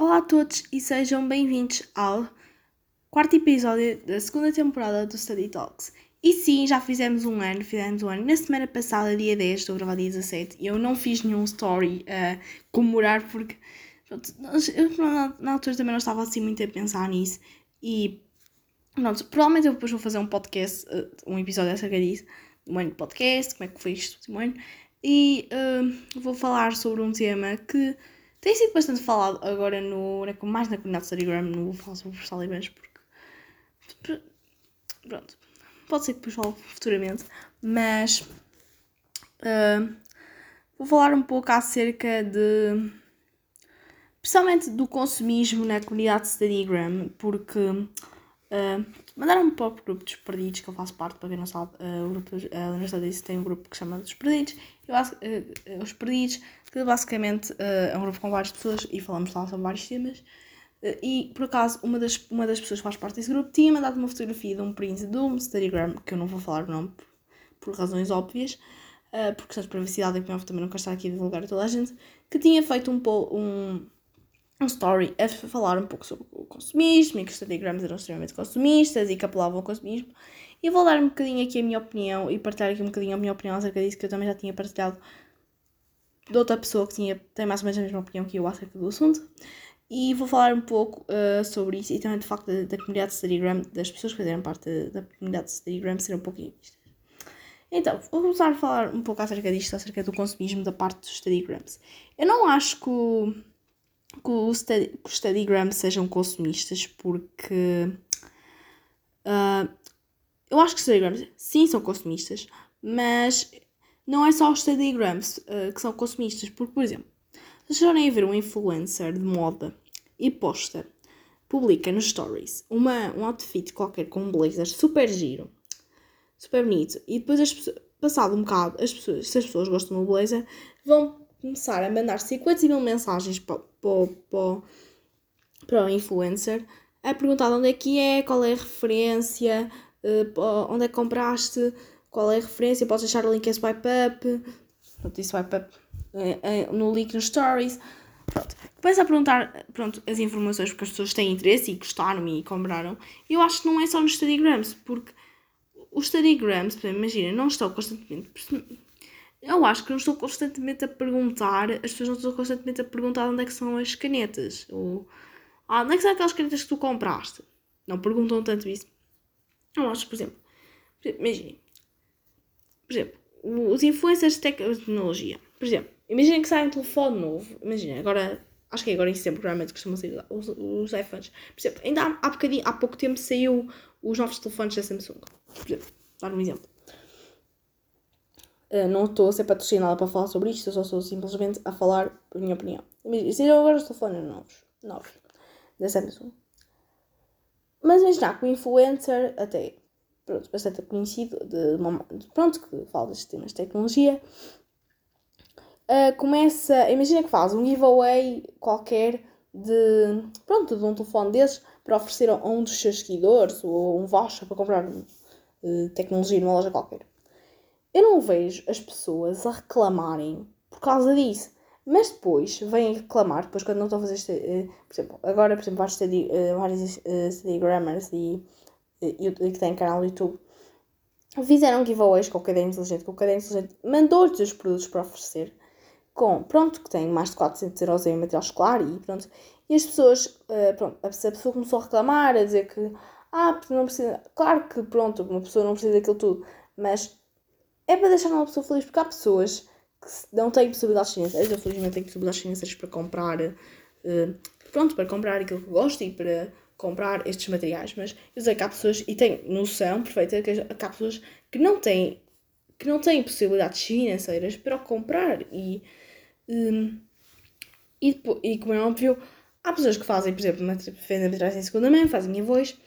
Olá a todos e sejam bem-vindos ao quarto episódio da segunda temporada do Study Talks. E sim, já fizemos um ano, fizemos um ano. Na semana passada, dia 10, estou a gravar dia 17, e eu não fiz nenhum story a comemorar porque pronto, na altura também não estava assim muito a pensar nisso. E pronto, provavelmente eu depois vou fazer um podcast, eh, um episódio acerca disso, um ano de podcast, como é que foi isto último ano. E uh, vou falar sobre um tema que tem sido bastante falado agora no, mais na comunidade de Telegram, não vou falar sobre os talibãs porque. Pronto. Pode ser que depois fale futuramente, mas. Uh, vou falar um pouco acerca de. Principalmente do consumismo na comunidade de Telegram, porque. Uh, Mandaram-me para o grupo dos perdidos, que eu faço parte, para quem não sabe, uh, a Universidade disso tem um grupo que se chama dos perdidos, e, uh, os perdidos, que basicamente uh, é um grupo com várias pessoas e falamos lá sobre vários temas. e por acaso, uma das, uma das pessoas que faz parte desse grupo tinha mandado uma fotografia de um print de um Instagram, que eu não vou falar o nome por, razões óbvias, por questões de privacidade, e também não quero estar aqui a divulgar a toda a gente, que tinha feito um, um um story a falar um pouco sobre o consumismo e que os Instagrams eram extremamente consumistas e que apelavam ao consumismo. E vou dar um bocadinho aqui a minha opinião e partilhar aqui um bocadinho a minha opinião acerca disso, que eu também já tinha partilhado de outra pessoa que tinha, tem mais ou menos a mesma opinião que eu acerca do assunto. E vou falar um pouco uh, sobre isso e também de facto da, da comunidade de Instagram, das pessoas que fazem parte da, da comunidade de Instagram serem um pouquinho. Então, vou começar a falar um pouco acerca disto, acerca do consumismo da parte dos Instagrams. Eu não acho que o que os, que os Steadygrams sejam consumistas, porque uh, eu acho que os Steadygrams sim são consumistas, mas não é só os Steadygrams uh, que são consumistas, porque, por exemplo, se forem a ver um influencer de moda e posta, publica nos stories uma, um outfit qualquer com um blazer super giro, super bonito, e depois, as, passado um bocado, as pessoas, se as pessoas gostam do blazer, vão começar a mandar 50 mil mensagens para, para, o influencer a perguntar onde é que é, qual é a referência, uh, onde é que compraste, qual é a referência, podes deixar o link em swipe up, pronto, swipe up uh, uh, no link nos stories. Pronto. Começa a perguntar pronto, as informações porque as pessoas têm interesse e gostaram e compraram. Eu acho que não é só nos Instagrams, porque os Instagrams, imagina, não estão constantemente eu acho que não estou constantemente a perguntar, as pessoas não estão constantemente a perguntar onde é que são as canetas. Ou, ah, onde é que são aquelas canetas que tu compraste? Não perguntam tanto isso. Eu acho, por exemplo, imaginem, por exemplo, os influencers de tecnologia. Por exemplo, imaginem que sai um telefone novo. Imaginem, agora, acho que é agora em setembro, realmente costumam sair os, os iPhones. Por exemplo, ainda há, há, há pouco tempo saiu os novos telefones da Samsung. Por exemplo, dar um exemplo. Uh, não estou a ser patrocinada para falar sobre isto, eu só estou simplesmente a falar a minha opinião. Sejam agora os telefones novos, novos da Samsung. Mas imagina que o influencer, até pronto, bastante conhecido, de, de, pronto, que fala destes temas de tecnologia, uh, começa, imagina que faz um giveaway qualquer de, pronto, de um telefone desses para oferecer a um dos seus seguidores ou um voucher para comprar uh, tecnologia numa loja qualquer. Eu não vejo as pessoas a reclamarem por causa disso. Mas depois vêm reclamar, depois quando não estão a fazer uh, por exemplo, agora, por exemplo, vários, study, uh, uh, Studygrammers e, e, que têm canal no YouTube fizeram giveaways com o caderno inteligente, com o caderno inteligente mandou-lhes os produtos para oferecer, com, pronto, que tem mais de 400 euros em material escolar e pronto. E as pessoas, uh, pronto, a pessoa começou a reclamar, a dizer que, ah, não precisa, claro que, pronto, uma pessoa não precisa daquilo tudo, mas é para deixar uma pessoa feliz, porque há pessoas que não têm possibilidades financeiras, eu felizmente tenho possibilidades financeiras para comprar, uh, pronto, para comprar aquilo que gosto e para comprar estes materiais, mas eu sei que há pessoas, e tenho noção perfeita, que há pessoas que não têm, que não têm possibilidades financeiras para comprar. E, um, e, e como é óbvio, há pessoas que fazem, por exemplo, vendem materiais em segunda mão, fazem voz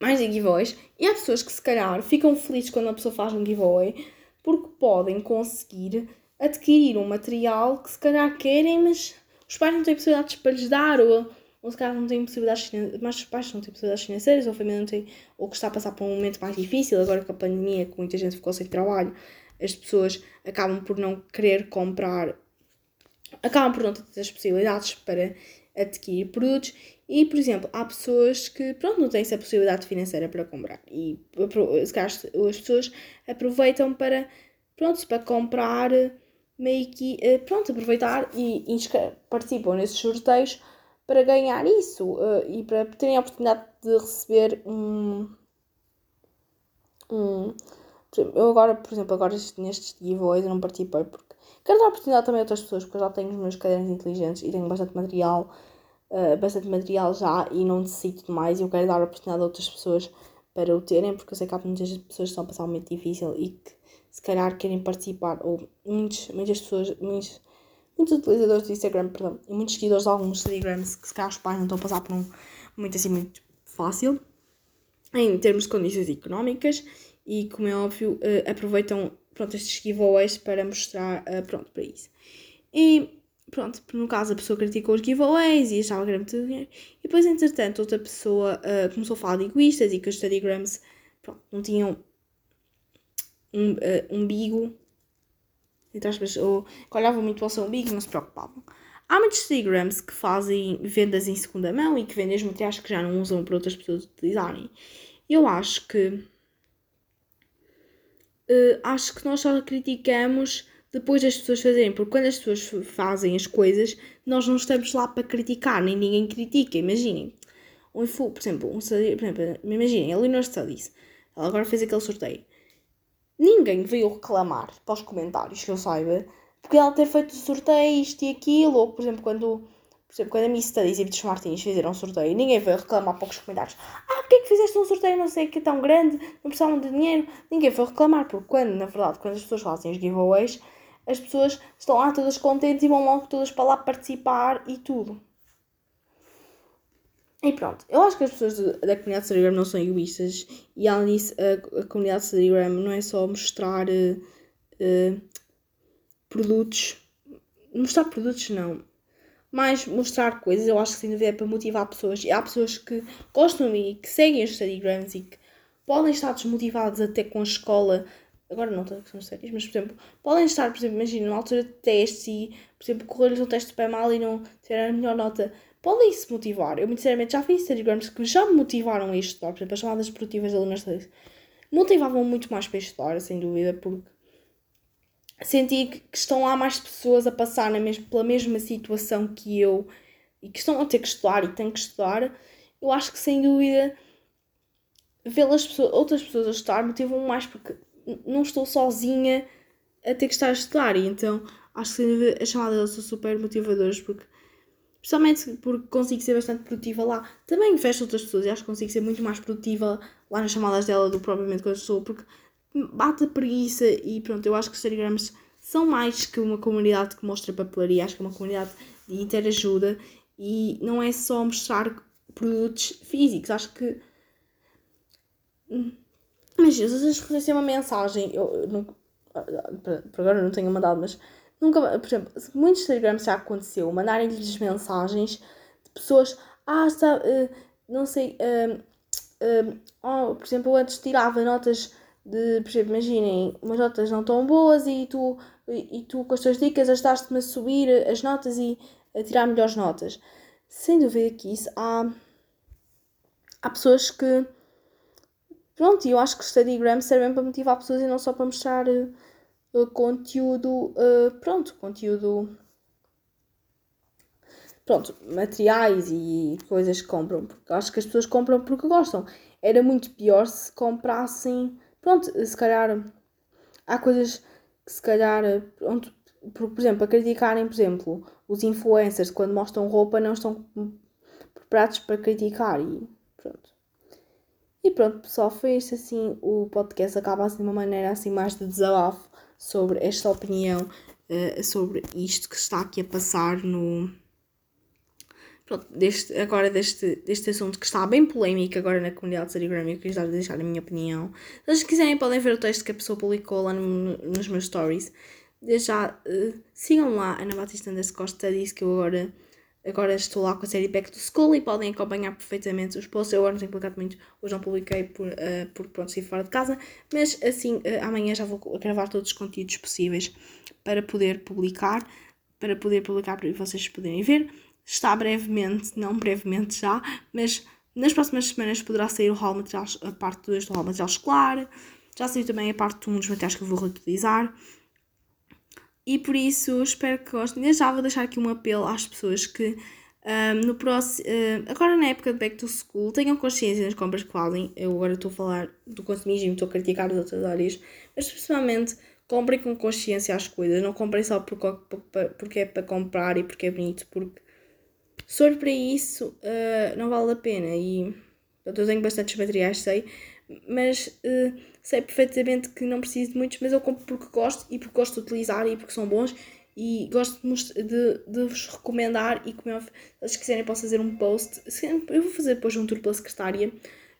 mais em giveaways. E há pessoas que se calhar ficam felizes quando a pessoa faz um giveaway porque podem conseguir adquirir um material que se calhar querem, mas os pais não têm possibilidades para lhes dar, ou, ou se calhar não têm possibilidades mas os pais não têm possibilidades financeiras, ou a família não tem, ou que está a passar por um momento mais difícil, agora com a pandemia, que muita gente ficou sem trabalho, as pessoas acabam por não querer comprar, acabam por não ter as possibilidades para adquirir produtos e, por exemplo, há pessoas que, pronto, não têm essa possibilidade financeira para comprar. E se calhar as pessoas aproveitam para, pronto, para comprar meio que, eh, pronto, aproveitar e participam nesses sorteios para ganhar isso uh, e para terem a oportunidade de receber um, um eu agora, por exemplo, agora nestes giveaways eu não participei porque quero dar oportunidade também a outras pessoas porque eu já tenho os meus cadernos inteligentes e tenho bastante material uh, bastante material já e não necessito de mais eu quero dar a oportunidade a outras pessoas para o terem porque eu sei que há muitas pessoas que estão a passar um momento difícil e que se calhar querem participar ou muitos, muitas pessoas muitos, muitos utilizadores do Instagram, perdão, e muitos seguidores de alguns Telegrams que se calhar os pais não estão a passar por um momento assim muito fácil em termos de condições económicas e, como é óbvio, uh, aproveitam pronto, estes giveaways para mostrar uh, pronto, para isso. E pronto, no caso a pessoa criticou os giveaways e achava que era muito dinheiro. E depois, entretanto, outra pessoa uh, começou a falar de egoístas e que os Telegrams pronto, não tinham um, uh, umbigo entre aspas, ou que olhavam muito o seu umbigo e não se preocupavam. Há muitos Telegrams que fazem vendas em segunda mão e que vendem os materiais que já não usam para outras pessoas utilizarem. Eu acho que. Uh, acho que nós só criticamos depois das pessoas fazerem, porque quando as pessoas fazem as coisas, nós não estamos lá para criticar, nem ninguém critica. Imaginem, um por exemplo, um, por exemplo imaginem, a Leonor Studies, ela agora fez aquele sorteio ninguém veio reclamar para os comentários, que eu saiba, porque ela ter feito sorteio, isto e aquilo, ou por exemplo, quando, por exemplo, quando a Miss Studies e Vitor Martins fizeram um sorteio, ninguém veio reclamar para os comentários. Ah, porque é que fizeste um sorteio não sei que é tão grande, não precisavam de dinheiro? Ninguém veio reclamar, porque quando, na verdade, quando as pessoas fazem os giveaways, as pessoas estão lá todas contentes e vão logo todas para lá participar e tudo. E pronto, eu acho que as pessoas da comunidade de Telegram não são egoístas e além disso, a, a comunidade de Telegram não é só mostrar uh, uh, produtos, mostrar produtos não, mas mostrar coisas, eu acho que sem dúvida é para motivar pessoas e há pessoas que gostam e que seguem os Telegrams e que podem estar desmotivados até com a escola, agora não estou questões sérias, mas por exemplo, podem estar, por exemplo, imagina, numa altura de testes e, por exemplo, correr-lhes um teste bem mal e não ter a melhor nota podem se motivar. Eu, muito sinceramente, já fiz Telegrams que já me motivaram a estudar. Por exemplo, as chamadas esportivas da Lunar Studies motivavam muito mais para estudar, sem dúvida, porque senti que estão lá mais pessoas a passar na mesma, pela mesma situação que eu e que estão a ter que estudar e têm que estudar. Eu acho que, sem dúvida, vê-las pessoas, outras pessoas a estudar motivam mais porque não estou sozinha a ter que estar a estudar. E então acho que as chamadas são super motivadoras porque Especialmente porque consigo ser bastante produtiva lá. Também fecho outras pessoas e acho que consigo ser muito mais produtiva lá nas chamadas dela do que propriamente quando estou, porque bate a preguiça e pronto, eu acho que os Telegrams são mais que uma comunidade que mostra papelaria, acho que é uma comunidade de interajuda e não é só mostrar produtos físicos, acho que. Mas vezes receber uma mensagem, eu, eu não, por agora não tenho mandado, mas Nunca, por exemplo, muitos Telegrams já aconteceu mandarem-lhes mensagens de pessoas, ah, está, uh, não sei, uh, uh, oh, por exemplo, eu antes tirava notas de, por exemplo, imaginem, umas notas não tão boas e tu, e, e tu com as tuas dicas ajudaste-me a subir as notas e a tirar melhores notas. Sem dúvida que isso há, há pessoas que, pronto, eu acho que os Telegrams servem para motivar pessoas e não só para mostrar conteúdo, uh, pronto, conteúdo, pronto, materiais e coisas que compram, porque acho que as pessoas compram porque gostam. Era muito pior se comprassem, pronto, se calhar há coisas que se calhar, pronto, por, por exemplo, a criticarem, por exemplo, os influencers quando mostram roupa não estão preparados para criticar e pronto. E pronto, pessoal, foi este assim o podcast acaba assim de uma maneira assim mais de desabafo sobre esta opinião, uh, sobre isto que está aqui a passar no. Pronto, deste, agora deste, deste assunto que está bem polémico agora na comunidade de Telegram, eu queria deixar a minha opinião. Se vocês quiserem, podem ver o texto que a pessoa publicou lá no, nos meus stories. Desde já, uh, sigam lá, Ana Batista Costa disse que eu agora Agora estou lá com a série Back to School e podem acompanhar perfeitamente os posts. Eu não tenho publicado muito, hoje não publiquei por, uh, por pronto, sair fora de casa, mas assim uh, amanhã já vou gravar todos os conteúdos possíveis para poder publicar, para poder publicar para vocês poderem ver. está brevemente, não brevemente já, mas nas próximas semanas poderá sair o hall materiais, a parte 2 do hall material escolar. Já saiu também a parte 1 dos materiais que eu vou reutilizar. E por isso espero que gostem. Desde já vou deixar aqui um apelo às pessoas que um, no próximo, uh, agora na época de back to school, tenham consciência das compras que fazem. Eu agora estou a falar do consumismo, estou a criticar os outros áreas, mas principalmente comprem com consciência as coisas. Não comprem só porque é para comprar e porque é bonito, porque se for para isso, uh, não vale a pena. E eu tenho bastantes materiais, sei, mas uh, sei perfeitamente que não preciso de muitos, mas eu compro porque gosto e porque gosto de utilizar e porque são bons. E gosto de, de, de vos recomendar e como se vocês quiserem posso fazer um post. Eu vou fazer depois um tour pela secretária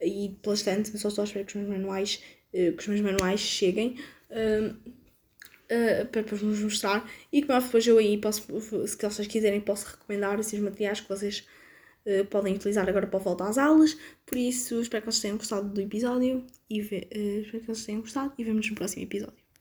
e pela estante, só estou que os meus manuais uh, que os meus manuais cheguem uh, uh, para, vos mostrar. E como depois eu aí posso se vocês quiserem posso recomendar esses materiais que vocês podem utilizar agora para voltar às aulas. Por isso espero que vocês tenham gostado do episódio e espero que vocês tenham gostado e vemos no próximo episódio